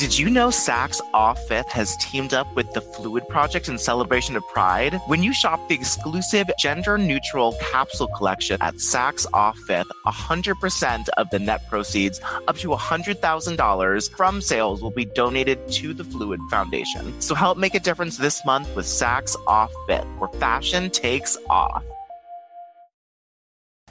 Did you know Saks Off Fifth has teamed up with the Fluid Project in celebration of Pride? When you shop the exclusive gender neutral capsule collection at Saks Off Fifth, 100% of the net proceeds, up to $100,000 from sales, will be donated to the Fluid Foundation. So help make a difference this month with Saks Off Fifth, where fashion takes off.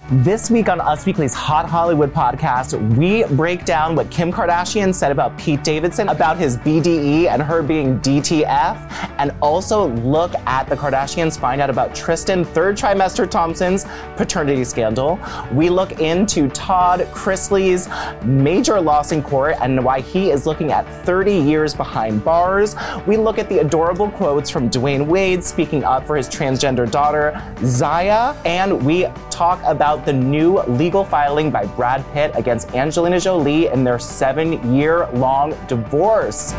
This week on Us Weekly's Hot Hollywood podcast, we break down what Kim Kardashian said about Pete Davidson, about his BDE and her being DTF, and also look at the Kardashians, find out about Tristan, third trimester Thompson's paternity scandal. We look into Todd Chrisley's major loss in court and why he is looking at 30 years behind bars. We look at the adorable quotes from Dwayne Wade speaking up for his transgender daughter, Zaya, and we talk about the new legal filing by Brad Pitt against Angelina Jolie in their seven year long divorce.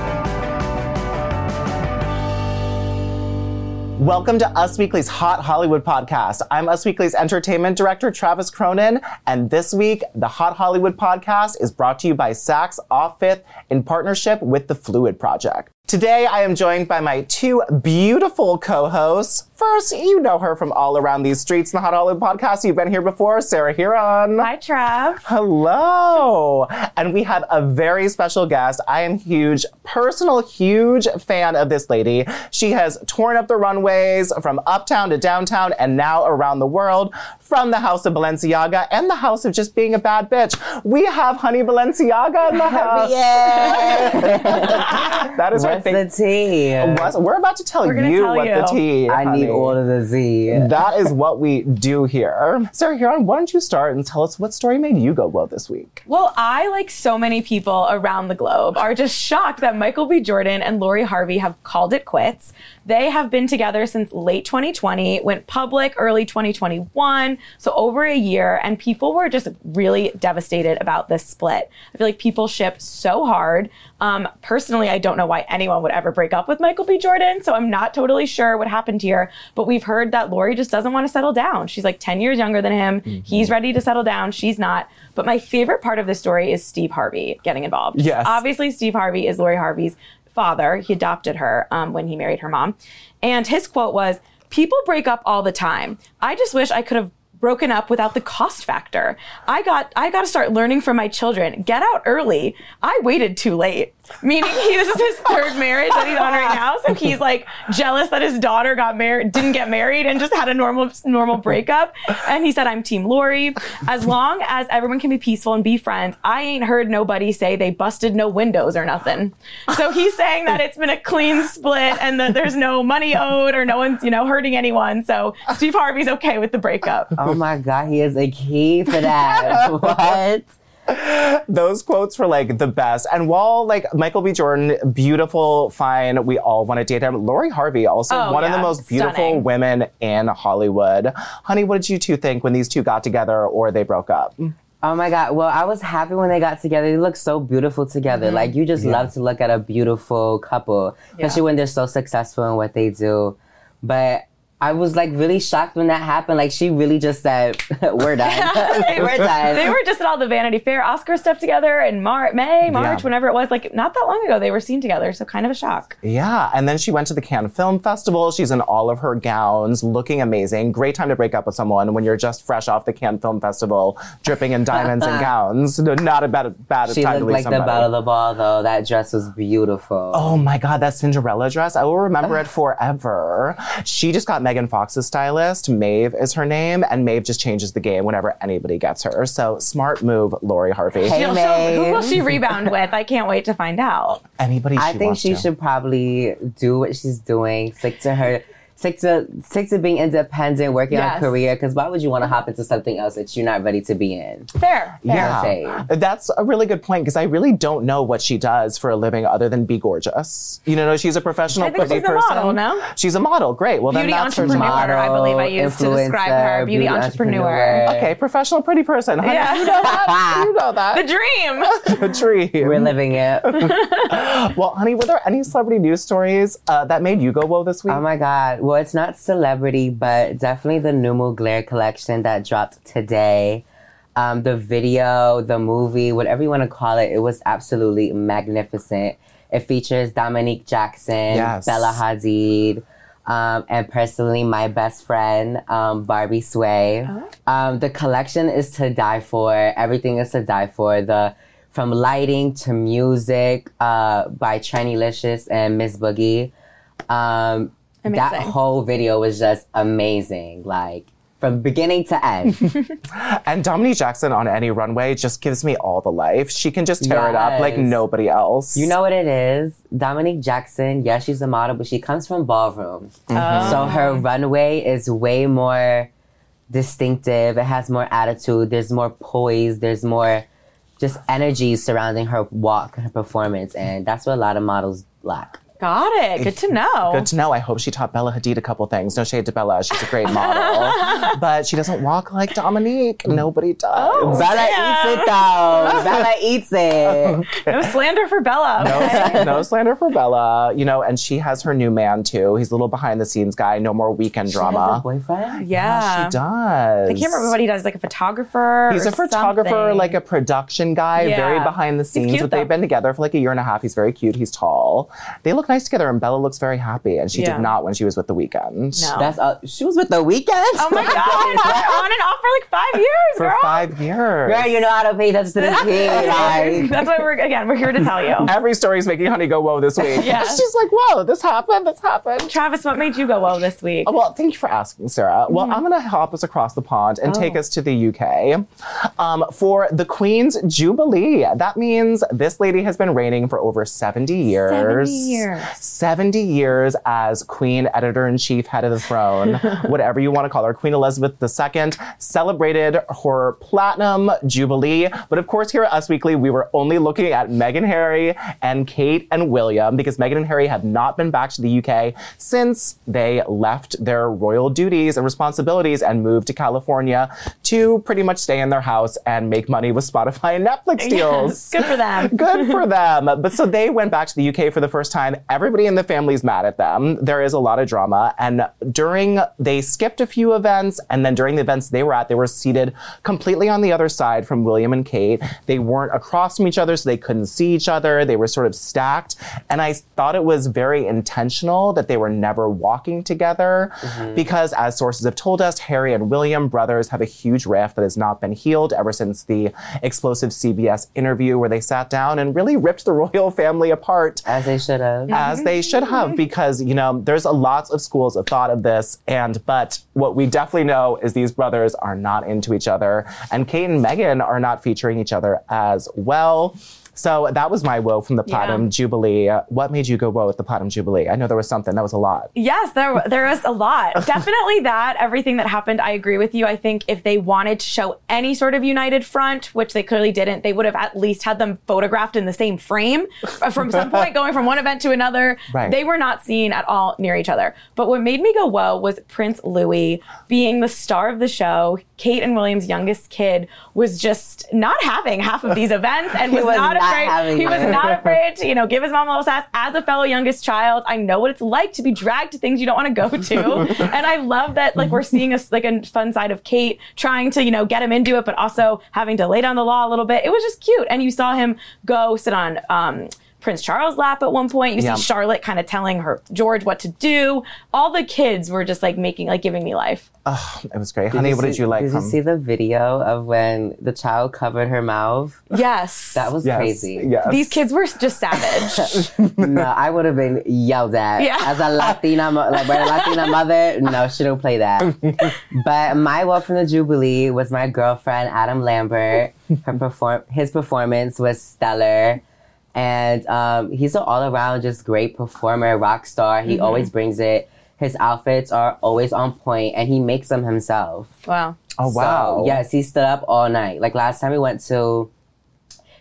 Welcome to Us Weekly's Hot Hollywood podcast. I'm Us Weekly's entertainment director, Travis Cronin, and this week, the Hot Hollywood podcast is brought to you by Saks Off Fifth in partnership with the Fluid Project. Today, I am joined by my two beautiful co-hosts. First, you know her from all around these streets in the Hot Hollywood podcast. You've been here before, Sarah Hearon. Hi, Trav. Hello. And we have a very special guest. I am huge, personal, huge fan of this lady. She has torn up the runways from uptown to downtown and now around the world from the house of Balenciaga and the house of just being a bad bitch. We have Honey Balenciaga in the house. that is What's right. the tea? What's- we're about to tell We're you tell what you. the tea. I honey. need all of the Z. That is what we do here. Sarah Hearon, why don't you start and tell us what story made you go well this week? Well, I, like so many people around the globe, are just shocked that Michael B. Jordan and Lori Harvey have called it quits. They have been together since late 2020, went public early 2021, so over a year, and people were just really devastated about this split. I feel like people ship so hard. Um, personally, I don't know why anyone would ever break up with Michael B. Jordan, so I'm not totally sure what happened here. But we've heard that Lori just doesn't want to settle down. She's like 10 years younger than him. He's ready to settle down. She's not. But my favorite part of this story is Steve Harvey getting involved. Yes. Obviously, Steve Harvey is Lori Harvey's father. He adopted her um, when he married her mom. And his quote was People break up all the time. I just wish I could have broken up without the cost factor. I got I got to start learning from my children. Get out early. I waited too late. Meaning he this is his third marriage that he's on right now, so he's like jealous that his daughter got married, didn't get married, and just had a normal normal breakup. And he said, "I'm Team Lori. As long as everyone can be peaceful and be friends, I ain't heard nobody say they busted no windows or nothing." So he's saying that it's been a clean split and that there's no money owed or no one's you know hurting anyone. So Steve Harvey's okay with the breakup. Oh my God, he is a key for that. what? Those quotes were like the best. And while like Michael B. Jordan, beautiful, fine, we all want to date him. Lori Harvey, also Oh, one of the most beautiful stunning. women in Hollywood. Honey, what did you two think when these two got together or they broke up? Oh my God. Well, I was happy when they got together. They look so beautiful together. Mm-hmm. Like, you just love to look at a beautiful couple, especially Yeah. when they're so successful in what they do. But I was like really shocked when that happened. Like she really just said, "We're done. they, We're done." they were just at all the Vanity Fair Oscar stuff together in Mar- May, March, Yeah. whenever it was. Like not that long ago, they were seen together. So kind of a shock. Yeah, and then she went to the Cannes Film Festival. She's in all of her gowns, looking amazing. Great time to break up with someone when you're just fresh off the Cannes Film Festival, dripping in diamonds and gowns. Not a bad, bad she time to looked leave like the belle of the ball, though. That dress was beautiful. Oh my God, that Cinderella dress. I will remember it forever. She just got Megan Fox's stylist. Maeve is her name, and Maeve just changes the game whenever anybody gets her. So smart move, Lori Harvey. Hey, She'll- she'll- who will she rebound with? I can't wait to find out. Anybody I think wants she to. should probably do what she's doing, stick to her, stick to stick to being independent, working on Yes. a career. Because why would you want to hop into something else that you're not ready to be in? Fair. fair. Yeah, shade. that's a really good point because I really don't know what she does for a living other than be gorgeous. You know, she's a professional I think pretty she's a model, no? She's a model. Great. Well, Beauty then that's her entrepreneur, job. I believe I used to describe her. influencer, Beauty entrepreneur. Okay, professional pretty person. Honey, Yeah. You know that. You know that. The dream. The dream. We're living it. Well, honey, were there any celebrity news stories uh, that made you go whoa this week? Oh my God. Well, it's not celebrity, but definitely the new Mugler collection that dropped today. Um, the video, the movie, whatever you want to call it, it was absolutely magnificent. It features Dominique Jackson, Yes. Bella Hadid, um, and personally my best friend, um, Barbie Sway. Um, the collection is to die for. Everything is to die for. The from lighting to music uh, by Trendy and Miss Boogie. Um, that whole video was just amazing. Like from beginning to end. and Dominique Jackson on any runway just gives me all the life. She can just tear it up like nobody else. You know what it is? Dominique Jackson, yes, she's a model, but she comes from ballroom. Mm-hmm. So her oh. runway is way more distinctive. It has more attitude. There's more poise. There's more just energy surrounding her walk and her performance. And that's what a lot of models lack. Got it. Good to know. Good to know. I hope she taught Bella Hadid a couple things. No shade to Bella. She's a great model. but she doesn't walk like Dominique. Oh, Nobody does. Oh, Bella eats it though. Bella eats it. No slander for Bella. okay? No, no slander for Bella. You know, and she has her new man too. He's a little behind the scenes guy. No more Weeknd She has a drama. boyfriend? Yeah. She does. I can't remember what he does. Like a photographer. He's or a photographer, something. like a production guy, Yeah. very behind the He's scenes. cute, but though. they've been together for like a year and a half. He's very cute. He's tall. They look nice together, and Bella looks very happy. And she Yeah. did not when she was with the Weeknd. No. That's uh, she was with the Weeknd. Oh my god! on and off for like five years, For girl. five years. Girl, you know how to pay attention to this kid. Like, That's why we're again. We're here to tell you. Every story's making Honey go whoa this week. Yeah. She's like, whoa, this happened, this happened. Travis, what made you go whoa this week? Oh, Well, thank you for asking, Sarah. Well, Mm-hmm. I'm going to help us across the pond and Oh. take us to the UK um, for the Queen's Jubilee. That means this lady has been reigning for over 70 years. 70 years. 70 years as Queen, editor in chief, head of the throne, whatever you want to call her. Queen Elizabeth II celebrated her platinum jubilee. But of course, here at Us Weekly, we were only looking at Meghan Harry and Kate and William because Meghan and Harry have not been back to the UK since they left their royal duties and responsibilities and moved to California to pretty much stay in their house and make money with Spotify and Netflix deals. Good for them. Good for them. But so they went back to the UK for the first time. Everybody in the family's mad at them. There is a lot of drama. And during, they skipped a few events. And then during the events they were at, they were seated completely on the other side from William and Kate. They weren't across from each other, so they couldn't see each other. They were sort of stacked. And I thought it was very intentional that they were never walking together mm-hmm. because, as sources have told us, Harry and William, brothers, have a huge rift that has not been healed ever since the explosive CBS interview where they sat down and really ripped the royal family apart as they should have. As they should have because you know there's a lots of schools of thought of this. And but what we definitely know is these brothers are not into each other. And kate and meghan are not featuring each other as well so that was my woe from the platinum jubilee Uh, what made you go whoa with the platinum jubilee i know there was something that was a lot Yes, there there was a lot. Definitely that. Everything that happened, I agree with you. I think if they wanted to show any sort of united front, which they clearly didn't, they would have at least had them photographed in the same frame from some point going from one event to another. Right. They were not seen at all near each other. But what made me go whoa was Prince Louis being the star of the show, Kate and William's youngest kid was just not having half of these events and was, was not, not afraid. He was not afraid to, you know, give his mom a little sass. As a fellow youngest child, I know what it's like to be dragged to things you don't want to go to. and I love that like we're seeing a like a fun side of Kate trying to, you know, get him into it, but also having to lay down the law a little bit. It was just cute. And you saw him go sit on um Prince Charles' lap at one point. You Yeah. see Charlotte kind of telling her George what to do. All the kids were just like making like giving me life. Oh, it was great. Honey, what did you like Did from you um, see the video of when the child covered her mouth? Yes. That was Yes, crazy. Yes. These kids were just savage. no, I would have been yelled at. Yeah. As a Latina, mo- like my Latina mother, no, she don't play that. but my vote from the Jubilee was my girlfriend Adam Lambert. Her perform, his performance was stellar, and um, he's an all around just great performer, rock star. He always brings it. His outfits are always on point, and he makes them himself. wow. Oh wow. So, yes, he stood up all night. Like last time we went to,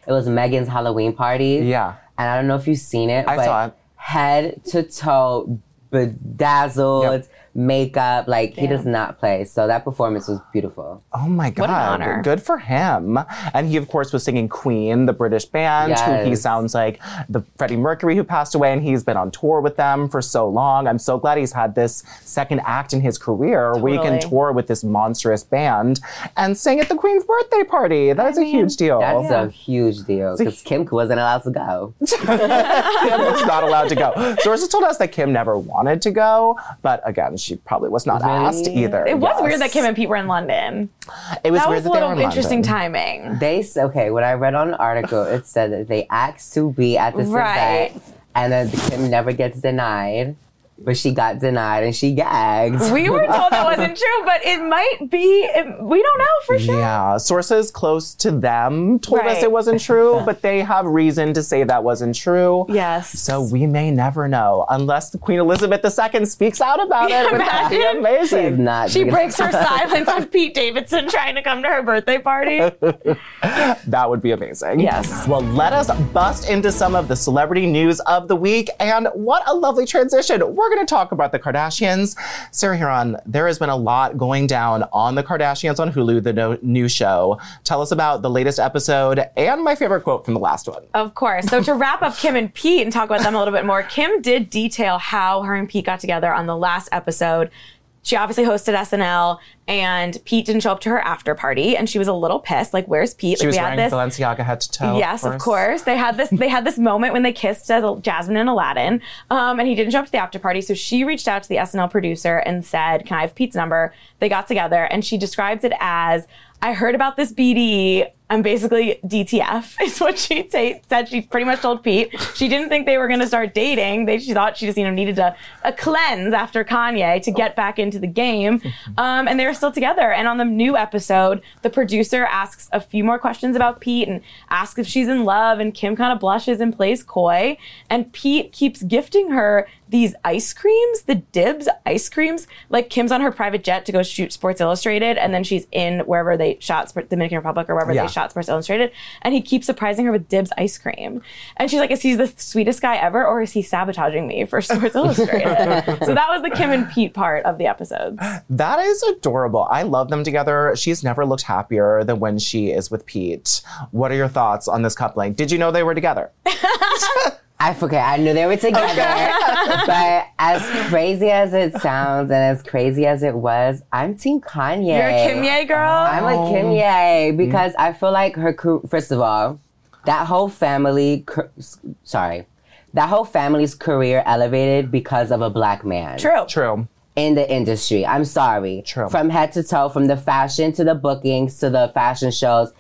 it was Megan's Halloween party. Yeah. And I don't know if you've seen it. I but saw it. Head to toe, bedazzled, Yep. Makeup. Like he does not play. So that performance was beautiful. Oh my god. What an honor. Good for him. And he of course was singing Queen, the British band, who he sounds like the Freddie Mercury who passed away and he's been on tour with them for so long. I'm so glad he's had this second act in his career where he can tour with this monstrous band and sing at the Queen's birthday party. That is a mean, huge deal. That's a huge deal because Kim wasn't allowed to go. Kim was not allowed to go. Sources told us that Kim never wanted to go, but again, she probably was not Really? asked either. It was Yes. weird that Kim and Pete were in London. It was That weird was that a they were little in interesting London. timing. They okay. When I read on an article, it said that they asked to be at this Right. event, and then Kim never gets denied, but she got denied and she gagged. We were told that wasn't true, but it might be. It, we don't know for sure. Yeah, sources close to them told us it wasn't true, but they have reason to say that wasn't true. Yes. So we may never know unless the Queen Elizabeth II speaks out about it. Would that be Imagine. She's amazing? not. She breaks her silence on Pete Davidson trying to come to her birthday party. That would be amazing. Yes. Well, let us bust into some of the celebrity news of the week. And what a lovely transition. We're going to talk about the Kardashians. Sarah Hearon, there has been a lot going down on the Kardashians on Hulu, the no- new show. Tell us about the latest episode and my favorite quote from the last one. Of course. So to wrap up Kim and Pete and talk about them a little bit more, Kim did detail how her and Pete got together on the last episode. She obviously hosted SNL, and Pete didn't show up to her after party, and she was a little pissed. Like, where's Pete? She like, was we had wearing this. Balenciaga head to toe. Yes, of course. They had this. They had this moment when they kissed as Jasmine and Aladdin, um, and he didn't show up to the after party. So she reached out to the SNL producer and said, "Can I have Pete's number?" They got together, and she describes it as, "I heard about this BD. I'm basically DTF." Is what she ta- said. She pretty much told Pete she didn't think they were going to start dating. They she thought she just you know needed a, a cleanse after Kanye to get back into the game, um, and they were still together. And on the new episode, the producer asks a few more questions about Pete and asks if she's in love, and Kim kind of blushes and plays coy, and Pete keeps gifting her these ice creams, the Dibs ice creams. Like Kim's on her private jet to go shoot Sports Illustrated, and then she's in wherever they shot Dominican Republic or wherever Yeah. they shot Sports Illustrated, and he keeps surprising her with Dibs ice cream. And she's like, "Is he the sweetest guy ever, or is he sabotaging me for Sports Illustrated?" so that was the Kim and Pete part of the episodes. That is adorable. I love them together. She's never looked happier than when she is with Pete. What are your thoughts on this coupling? Did you know they were together? I forget. I knew they were together. but as crazy as it sounds and as crazy as it was, I'm Team Kanye. You're a Kim Ye girl. I'm a Kimye because I feel like her. car- First of all, that whole family. car- Sorry, that whole family's career elevated because of a black man True. True. in the industry. I'm sorry. True. From head to toe, from the fashion to the bookings to the fashion shows,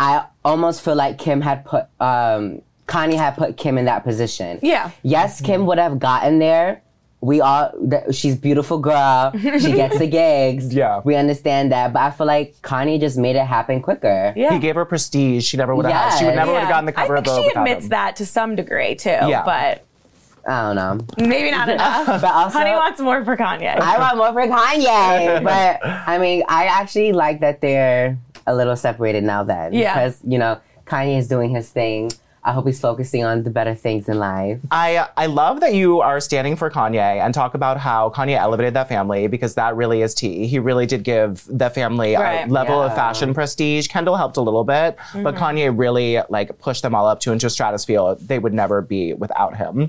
I almost feel like Kim had put um Kanye had put Kim in that position. Yeah. Yes, Kim would have gotten there. We all, th- she's beautiful girl. She gets the gigs. Yeah. We understand that. But I feel like Kanye just made it happen quicker. Yeah. He gave her prestige. She never would have had. She would Yes. never would have gotten the cover I of think Vogue she without admits him. that to some degree too, Yeah. but I don't know. maybe not enough. But also, Honey wants more for Kanye. I want more for Kanye. but I mean, I actually like that they're a little separated now then. Yeah. Because, you know, Kanye is doing his thing. I hope he's focusing on the better things in life. I I love that you are standing for Kanye and talk about how Kanye elevated that family because that really is tea. He really did give the family Right. a level of fashion prestige. Kendall helped a little bit, but mm-hmm. Kanye really like pushed them all up to into a stratosphere. They would never be without him.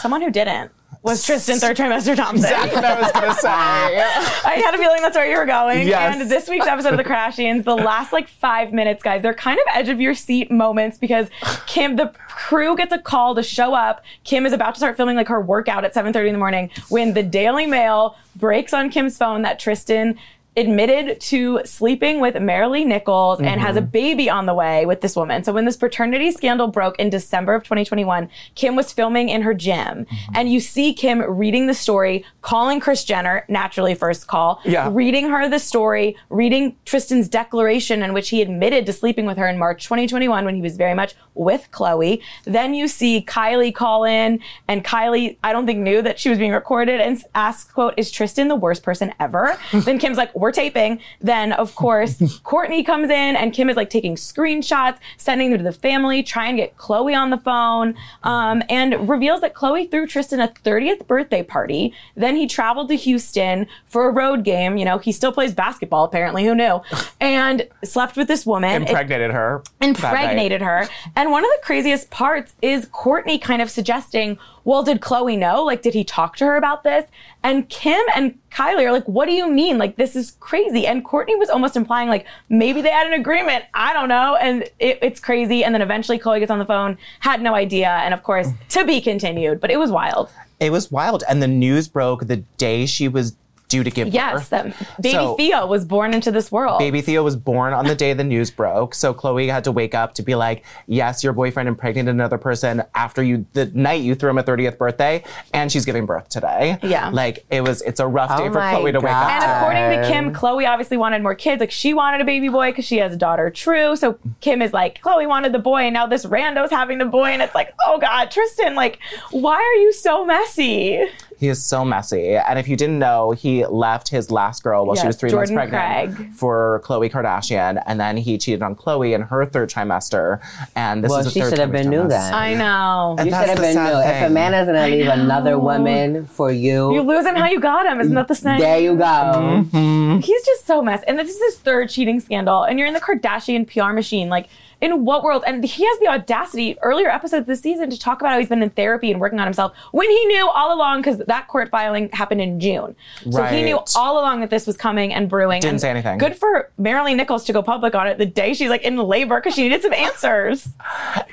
Someone who didn't was Tristan third trimester Thompson. what I was gonna say. I had a feeling that's where you were going. Yes. And this week's episode of The Kardashians, the last like five minutes, guys, they're kind of edge of your seat moments because Kim, the crew gets a call to show up. Kim is about to start filming like her workout at 7:30 in the morning when the Daily Mail breaks on Kim's phone that Tristan admitted to sleeping with Maralee Nichols and has a mm-hmm. baby on the way with this woman. So when this paternity scandal broke in December of 2021, Kim was filming in her gym mm-hmm. and you see Kim reading the story, calling Kris Jenner, naturally first call, Yeah. reading her the story, reading Tristan's declaration in which he admitted to sleeping with her in March 2021 when he was very much with Khloe. Then you see Kylie call in and Kylie, I don't think knew that she was being recorded and asks, quote, is Tristan the worst person ever? then Kim's like, we're taping. Then of course, Kourtney comes in and Kim is like taking screenshots, sending them to the family, trying to get Khloe on the phone, um, and reveals that Khloe threw Tristan a 30th birthday party. Then he traveled to Houston for a road game. You know, he still plays basketball, apparently, who knew? And slept with this woman. It- Impregnated her. impregnated her. And one of the craziest parts is Courtney kind of suggesting, well, did Khloe know? Like, did he talk to her about this? And Kim and Kylie are like, what do you mean? Like, this is crazy. And Kourtney was almost implying, like, maybe they had an agreement. I don't know. And it, it's crazy. And then eventually Khloe gets on the phone, had no idea. And of course, to be continued, but it was wild. It was wild, and the news broke the day she was due to give Yes, birth. Yes, baby So- Theo was born into this world. Baby Theo was born on the day the news broke. So Khloe had to wake up to be like, yes, your boyfriend impregnated another person after you, the night you threw him a 30th birthday, and she's giving birth today. Yeah. Like, it was, it's a rough day Oh for my Khloe to wake up And according to Kim, Khloe obviously wanted more kids. Like she wanted a baby boy because she has a daughter, True. So Kim is like, Khloe wanted the boy, and now this rando's having the boy, and it's like, oh God, Tristan, like, why are you so messy? He is so messy. And if you didn't know, he left his last girl while she was three Jordan months pregnant Craig. for Khloe Kardashian. And then he cheated on Khloe in her third trimester. And this Well, is the she should have been new then. I know. And You should have been sad new. If a man is gonna leave another woman for you, you lose him how you got him. Isn't that the saying? there you go. Mm-hmm. He's just so messy. And this is his third cheating scandal. And you're in the Kardashian PR machine. Like, in what world? And he has the audacity, earlier episodes this season, to talk about how he's been in therapy and working on himself when he knew all along, because that court filing happened in June. So he knew all along that this was coming and brewing. Didn't and say anything. Good for Marilyn Nichols to go public on it the day she's like in labor because she needed some answers.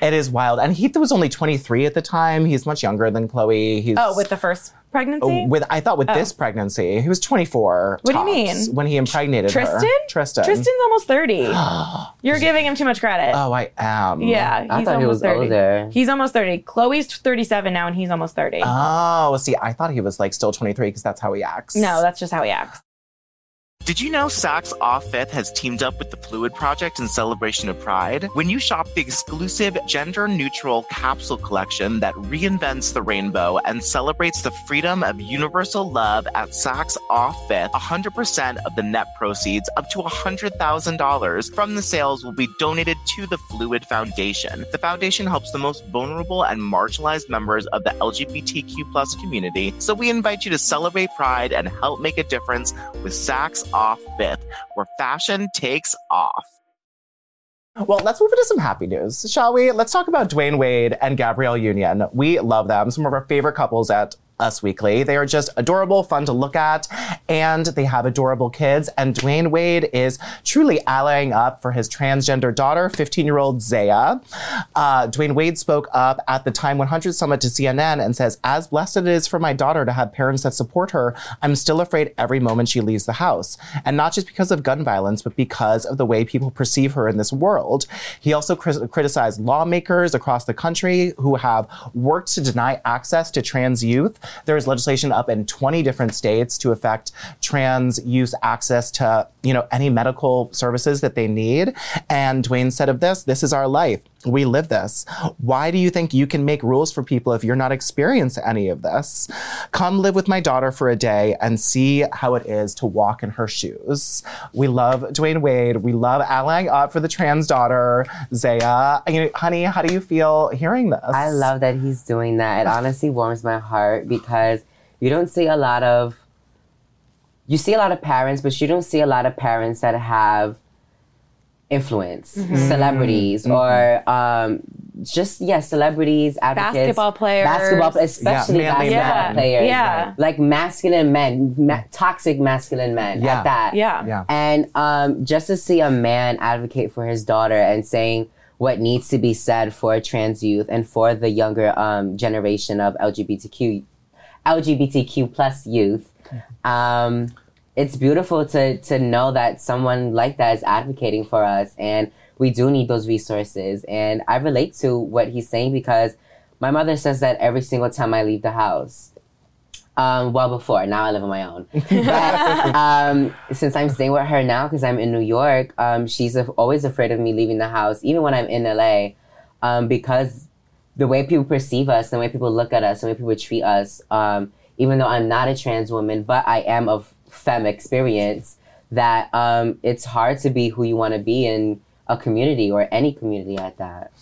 It is wild. And he was only 23 at the time. He's much younger than Khloe. He's Oh, with the first pregnancy? Oh, with I thought with oh. this pregnancy, he was 24. What do you mean? When he impregnated her. Tristan? Tristan. Tristan's almost 30. You're giving him too much credit. Oh, I am. Yeah, I he's thought he was 30. older. He's almost 30. Khloe's 37 now and he's almost 30. Oh, see, I thought he was like still 23 because that's how he acts. no, that's just how he acts. Did you know Saks Off Fifth has teamed up with the Fluid Project in celebration of Pride? When you shop the exclusive gender neutral capsule collection that reinvents the rainbow and celebrates the freedom of universal love at Saks Off Fifth, 100% of the net proceeds, up to $100,000 from the sales, will be donated to the Fluid Foundation. The foundation helps the most vulnerable and marginalized members of the LGBTQ community, so we invite you to celebrate Pride and help make a difference with Saks Off Fifth, where fashion takes off. Well, let's move into some happy news, shall we? Let's talk about Dwayne Wade and Gabrielle Union. We love them, some of our favorite couples at Us Weekly. They are just adorable, fun to look at, and they have adorable kids. And Dwayne Wade is truly allying up for his transgender daughter, 15 year old Zaya. Uh, Dwayne Wade spoke up at the Time 100 Summit to CNN and says, As blessed it is for my daughter to have parents that support her, I'm still afraid every moment she leaves the house. And not just because of gun violence, but because of the way people perceive her in this world. He also cri- criticized lawmakers across the country who have worked to deny access to trans youth. There is legislation up in 20 different states to affect trans youth access to, you know, any medical services that they need. And Dwayne said of this, this is our life. We live this. Why do you think you can make rules for people if you're not experienced any of this? Come live with my daughter for a day and see how it is to walk in her shoes. We love Dwayne Wade. We love allying up for the trans daughter, Zaya. You know, honey, how do you feel hearing this? I love that he's doing that. It honestly warms my heart because you don't see a lot of you see a lot of parents, but you don't see a lot of parents that have influence, Mm-hmm. celebrities, or um, just yeah, celebrities, advocates, Basketball players. basketball, especially Yeah, basketball men. players, Yeah. like, like masculine men, ma- toxic masculine men Yeah. at that. Yeah. Yeah. And um, just to see a man advocate for his daughter and saying what needs to be said for trans youth and for the younger um, generation of LGBTQ LGBTQ plus youth, um, it's beautiful to to know that someone like that is advocating for us, and we do need those resources. And I relate to what he's saying because my mother says that every single time I leave the house. Um, well, before now I live on my own. But, um, since I'm staying with her now because I'm in New York, um, she's always afraid of me leaving the house, even when I'm in LA, um, because the way people perceive us, the way people look at us, the way people treat us, um, even though I'm not a trans woman, but I am of femme experience, that um, it's hard to be who you want to be in a community or any community at that.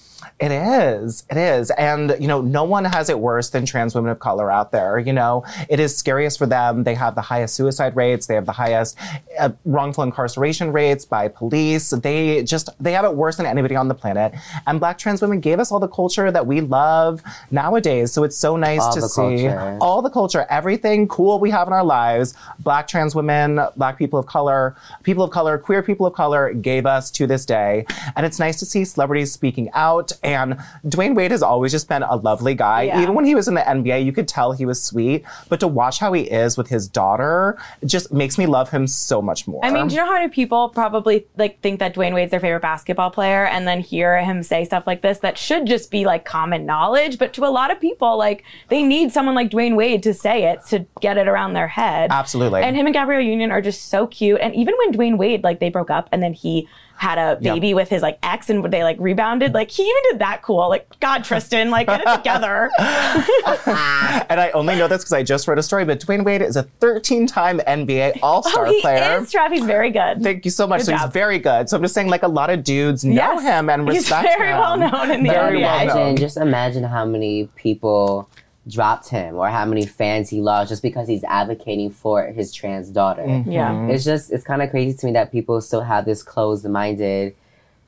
It is. It is. And, you know, no one has it worse than trans women of color out there. You know, it is scariest for them. They have the highest suicide rates. They have the highest uh, wrongful incarceration rates by police. They just, they have it worse than anybody on the planet. And black trans women gave us all the culture that we love nowadays. So it's so nice All to see culture. all the culture, everything cool we have in our lives. Black trans women, black people of color, people of color, queer people of color gave us to this day. And it's nice to see celebrities speaking out. And Dwayne Wade has always just been a lovely guy. Yeah. Even when he was in the NBA, you could tell he was sweet. But to watch how he is with his daughter just makes me love him so much more. I mean, do you know how many people probably like think that Dwayne Wade's their favorite basketball player and then hear him say stuff like this that should just be like common knowledge, but to a lot of people, like they need someone like Dwayne Wade to say it to get it around their head. Absolutely. And him and Gabrielle Union are just so cute. And even when Dwayne Wade like they broke up and then he had a Yep. baby with his like ex and they like rebounded, like he even did that cool. Like, God, Tristan, like get it together. and I only know this because I just read a story, but Dwayne Wade is a 13 time NBA All Star player. oh, he player. is, Trav. He's very good. Thank you so much. Good so he's very good. So I'm just saying, like, a lot of dudes know Yes. him and He's respect very him. well known in the Very NBA. well known. just imagine how many people dropped him or how many fans he lost just because he's advocating for his trans daughter. Mm-hmm. yeah. It's just, it's kind of crazy to me that people still have this closed minded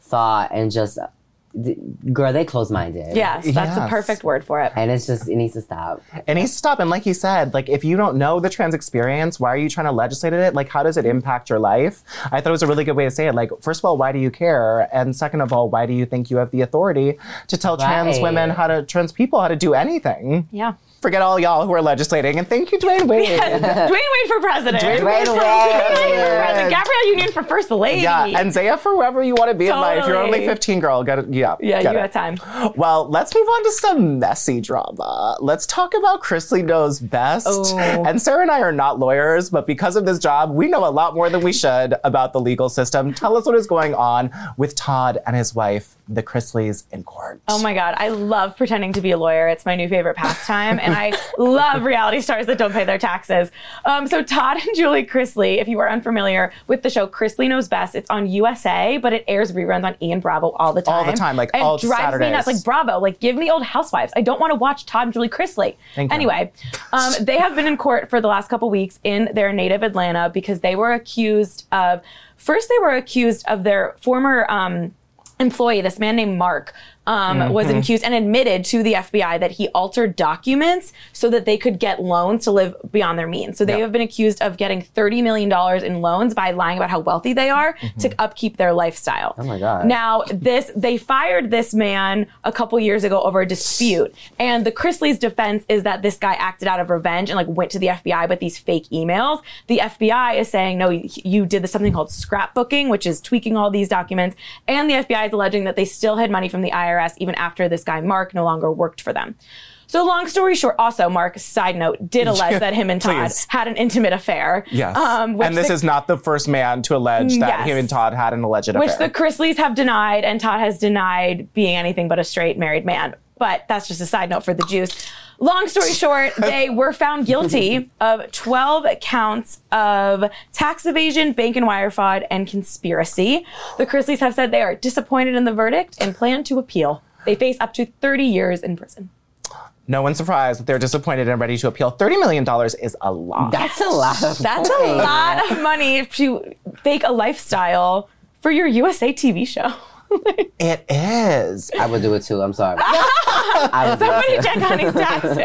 thought and just, th- girl, they close minded. Yes, that's the Yes. perfect word for it. And it's just, it needs to stop. And he's stop. And like he said, like if you don't know the trans experience, why are you trying to legislate it? Like how does it impact your life? I thought it was a really good way to say it. Like, first of all, why do you care? And second of all, why do you think you have the authority to tell trans Right. women how to trans people how to do anything? Yeah. Forget all y'all who are legislating. And thank you, Dwayne Wade. Dwayne Wade for president. Dwayne Wade for for president. Gabrielle Union for first lady. Yeah, and Zaya for whoever you want to be in life. You're only 15, girl. Get it? Yeah. yeah, you get got time. Well, let's move on to some messy drama. Let's talk about Chrisley Knows Best. Oh. And Sarah and I are not lawyers, but because of this job, we know a lot more than we should about the legal system. Tell us what is going on with Todd and his wife, the Chrisleys, in court. Oh my God, I love pretending to be a lawyer. It's my new favorite pastime, and I love reality stars that don't pay their taxes. Um, so Todd and Julie Chrisley, if you are unfamiliar with the show Chrisley Knows Best, it's on USA, but it airs reruns on Ian Bravo all the time. All the time, like and all it drives me nuts. Like Bravo, like give me old Housewives. I don't want to watch Todd and Julie Chrisley. Thank you. anyway, um, they have been in court for the last couple weeks in their native Atlanta because they were accused of. First, they were accused of their former. Um, employee, this man named Mark, um, was Mm-hmm. accused and admitted to the FBI that he altered documents so that they could get loans to live beyond their means. So they Yep. have been accused of getting $30 million in loans by lying about how wealthy they are to upkeep their lifestyle. Oh Mm-hmm. my God. Now, this, they fired this man a couple years ago over a dispute. And the Chrisley's defense is that this guy acted out of revenge and like went to the FBI with these fake emails. The FBI is saying, no, you, you did this, something called scrapbooking, which is tweaking all these documents. And the FBI is alleging that they still had money from the IRS even after this guy, Mark, no longer worked for them. So long story short, also Mark, side note, did allege that him and Todd had an intimate affair. Yes. Um, which and this the- is not the first man to allege that Yes. him and Todd had an alleged which affair. Which the Chrisleys have denied, and Todd has denied being anything but a straight married man. But that's just a side note for the Jews. Long story short, they were found guilty of 12 counts of tax evasion, bank and wire fraud, and conspiracy. The Chrisleys have said they are disappointed in the verdict and plan to appeal. They face up to 30 years in prison. no one's surprised that they're disappointed and ready to appeal. $30 million is a lot. That's a lot of That's a money. lot of money to fake a lifestyle for your USA TV show. it is. I would do it too. I'm sorry. I would do Somebody it check honey's taxes.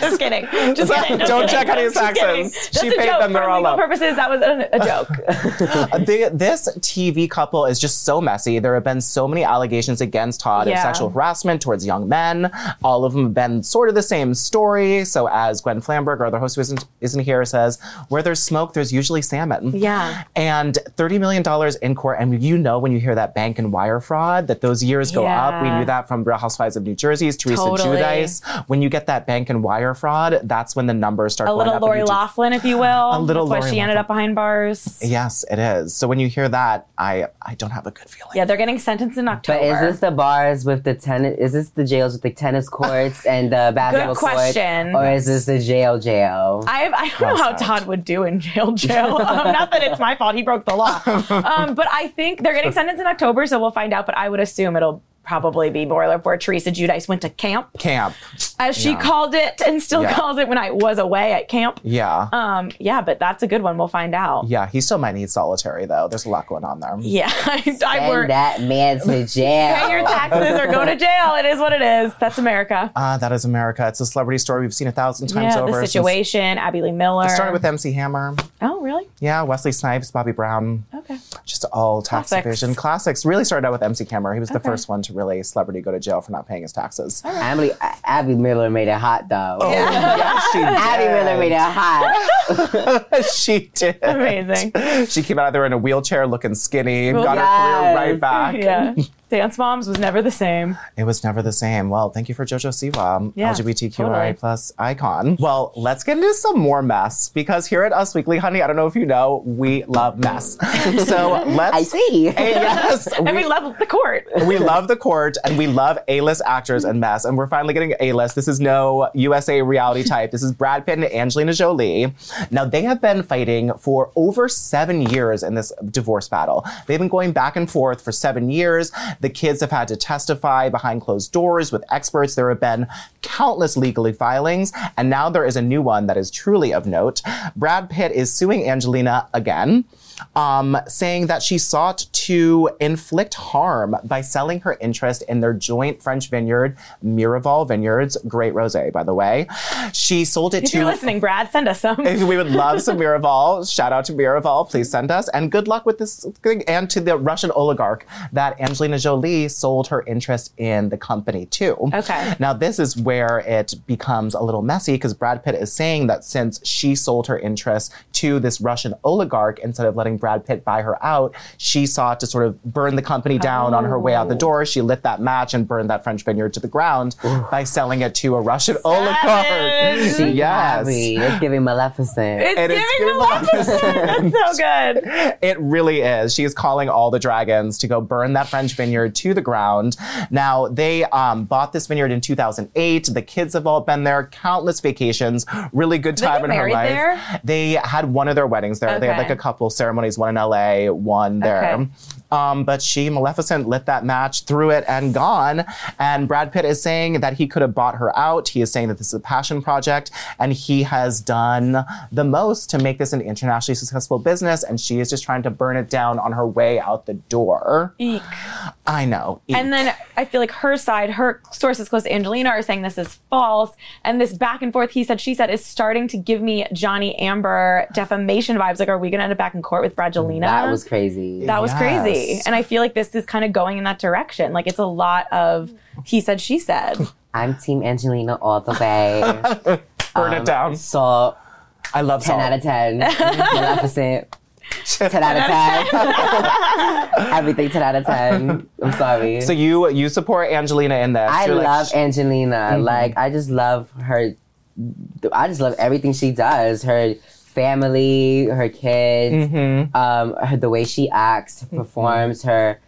just kidding. Just kidding. Just Don't kidding. check Honey's Just kidding. taxes. That's She a paid joke. them, they're For all legal up. purposes, that was a, a joke. Uh, the, this TV couple is just so messy. There have been so many allegations against Todd of Yeah. sexual harassment towards young men. All of them have been sort of the same story. So, as Gwen Flamberg, our other host who isn't, isn't here, says, where there's smoke, there's usually salmon. Yeah. And $30 million in court. And you know, when you hear that bank and wire fraud, that those years go up. We knew that from Real Housewives of New Jersey's Teresa Totally. Giudice. When you get that bank and wire fraud, that's when the numbers start A going little up. and Lori you Laughlin, if you will. A little That's why Lori she ended up behind bars. Yes, it is. So when you hear that, I I don't have a good feeling. Yeah, they're getting sentenced in October. But is this the bars with the tennis? Is this the jails with the tennis courts and the basketball question. court, or is this the jail jail? I, I don't know how that? Todd would do in jail. Jail. um, not that it's my fault. He broke the law. Um, but I think they're getting sentenced in October, so we'll find out. But I would assume it'll probably be Boiler where Teresa Giudice went to camp, Camp. as she called it, and still Yeah. calls it when I was away at camp. Yeah. Um, yeah, but that's a good one. We'll find out. yeah, he still might need solitary though. There's a lot going on there. Yeah, I, I work. that man to jail. Pay your taxes or go to jail. It is what it is. That's America. Ah, that is America. It's a celebrity story we've seen a thousand times yeah, over. the situation. Abby Lee Miller. It started with MC Hammer. Oh, really? Yeah, Wesley Snipes, Bobby Brown. Okay. Just all tax Classics. evasion classics. Really started out with MC Hammer. He was the first one to really celebrity go to jail for not paying his taxes. Abby, Abby Miller made it hot though. Oh, yeah, she did. Abby Miller made it hot. she did. Amazing. She came out of there in a wheelchair looking skinny, got her career right back. Yeah. Dance Moms was never the same. It was never the same. Well, thank you for Jojo Siwa, um, Yeah, LGBTQI totally. plus icon. Well, let's get into some more mess because here at Us Weekly, honey, I don't know if you know, we love mess. So let's. I see. Hey, yes, And we love the court. we love the court and we love A-list actors and mess. And we're finally getting A-list. This is no USA reality type. This is Brad Pitt and Angelina Jolie. Now they have been fighting for over seven years in this divorce battle. They've been going back and forth for seven years. The kids have had to testify behind closed doors with experts. There have been countless legally filings, and now there is a new one that is truly of note. Brad Pitt is suing Angelina again um, saying that she sought to inflict harm by selling her interest in their joint French vineyard, Miraval Vineyards, great rosé, by the way. She sold it If to. you're listening, Brad, send us some. We would love some Miraval. Shout out to Miraval. Please send us. And good luck with this thing. And to the Russian oligarch that Angelina Jolie sold her interest in the company to. Okay. Now, this is where it becomes a little messy because Brad Pitt is saying that since she sold her interest to this Russian oligarch, instead of letting Brad Pitt buy her out, she sought to sort of burn the company down on her way out the door. She lit that match and burned that French vineyard to the ground by selling it to a Russian oligarch. She yes. It's giving Maleficent. It's It is giving good Maleficent. That's so good. It really is. She is calling all the dragons to go burn that French vineyard to the ground. Now, they um, bought this vineyard in 2008. The kids have all been there, countless vacations, really good time in her life. there? They had one of their weddings there. They had like a couple ceremonies, one in LA, one there. Okay. Um, but she, Maleficent, lit that match, threw it, and gone. And Brad Pitt is saying that he could have bought her out. He is saying that this is a passion project, and he has done the most to make this an internationally successful business. And she is just trying to burn it down on her way out the door. Eek. I know. And then I feel like her side, her sources close to Angelina are saying this is false. And this back and forth, he said, she said, is starting to give me Johnny Amber defamation vibes. Like, are we going to end up back in court with Brad, Bradgelina? that was crazy. That was crazy. Yes. And I feel like this is kind of going in that direction. Like, it's a lot of he said, she said. I'm Team Angelina all the way. burn it down. So I love 10 salt. out of 10. Maleficent. 10 out of 10. Everything 10 out of 10. I'm sorry. So you you support Angelina in this? I You're like, love Angelina. Mm-hmm. Like, I just love her. I just love everything she does. Her family, her kids, Mm-hmm. um, her, the way she acts, performs, her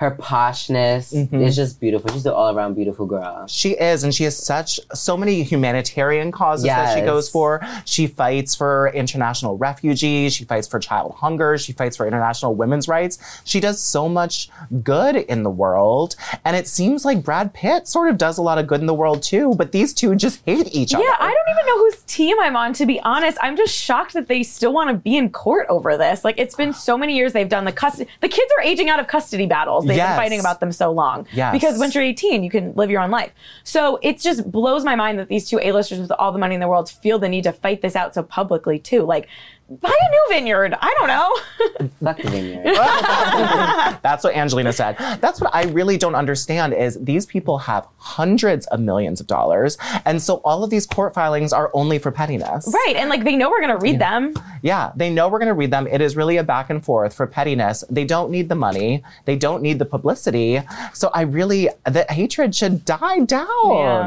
her poshness Mm-hmm. is just beautiful. She's an all around beautiful girl. She is, and she has such so many humanitarian causes that she goes for. She fights for international refugees. She fights for child hunger. She fights for international women's rights. She does so much good in the world, and it seems like Brad Pitt sort of does a lot of good in the world too. But these two just hate each other. Yeah, I don't even know whose team I'm on, to be honest. I'm just shocked that they still want to be in court over this. Like, it's been so many years they've done the custody. The kids are aging out of custody battles. They've Yes. been fighting about them so long. Yes. Because once you're 18, you can live your own life. So it just blows my mind that these two A-listers with all the money in the world feel the need to fight this out so publicly, too. Like, buy a new vineyard. I don't know. Fuck the vineyard. That's what Angelina said. That's what I really don't understand is these people have hundreds of millions of dollars, and so all of these court filings are only for pettiness. right. And, like, they know we're going to read them. Yeah, they know we're going to read them. It is really a back and forth for pettiness. They don't need the money. They don't need the publicity. So I really, the hatred should die down.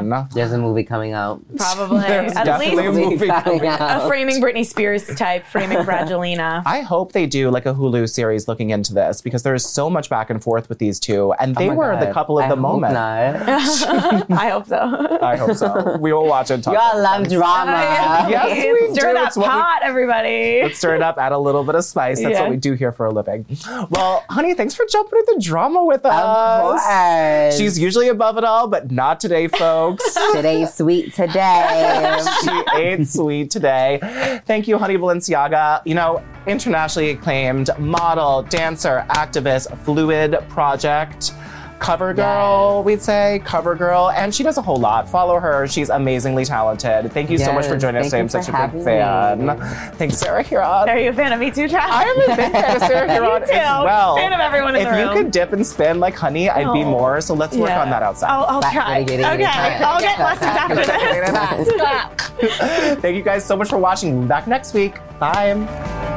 Yeah. There's a movie coming out. Probably. There's At definitely a movie coming out. a framing Britney Spears type, framing Brangelina. I hope they do like a Hulu series looking into this because there is so much back and forth with these two, and oh they Oh my were the couple of I the hope moment. not. I hope so. I hope so. We will watch it. and talk Y'all about love it. drama. Yes, we Stir do. that It's what we- pot, everybody. Let's stir it up, add a little bit of spice. That's Yeah. what we do here for a living. Well, honey, thanks for jumping into the drama with Of us. course. She's usually above it all, but not today, folks. Today's sweet today. she ate sweet today. Thank you, Honey Balenciaga. You know, internationally acclaimed model, dancer, activist, fluid project. Cover girl, Yes. we'd say, cover girl, and she does a whole lot. Follow her; she's amazingly talented. Thank you so much for Yes, joining us today. I'm such a big fan. me. Thanks, Sarah Hearon. Are you a fan of me too, Trash? I am a big fan of Sarah Hearon as well. Fan of everyone in if the you room. could dip and spin like honey, I'd be Oh. more. So let's work Yeah. on that outside. I'll, I'll try. Okay. I'll get lessons after this. Thank you guys so much for watching. We'll be back next week. Bye.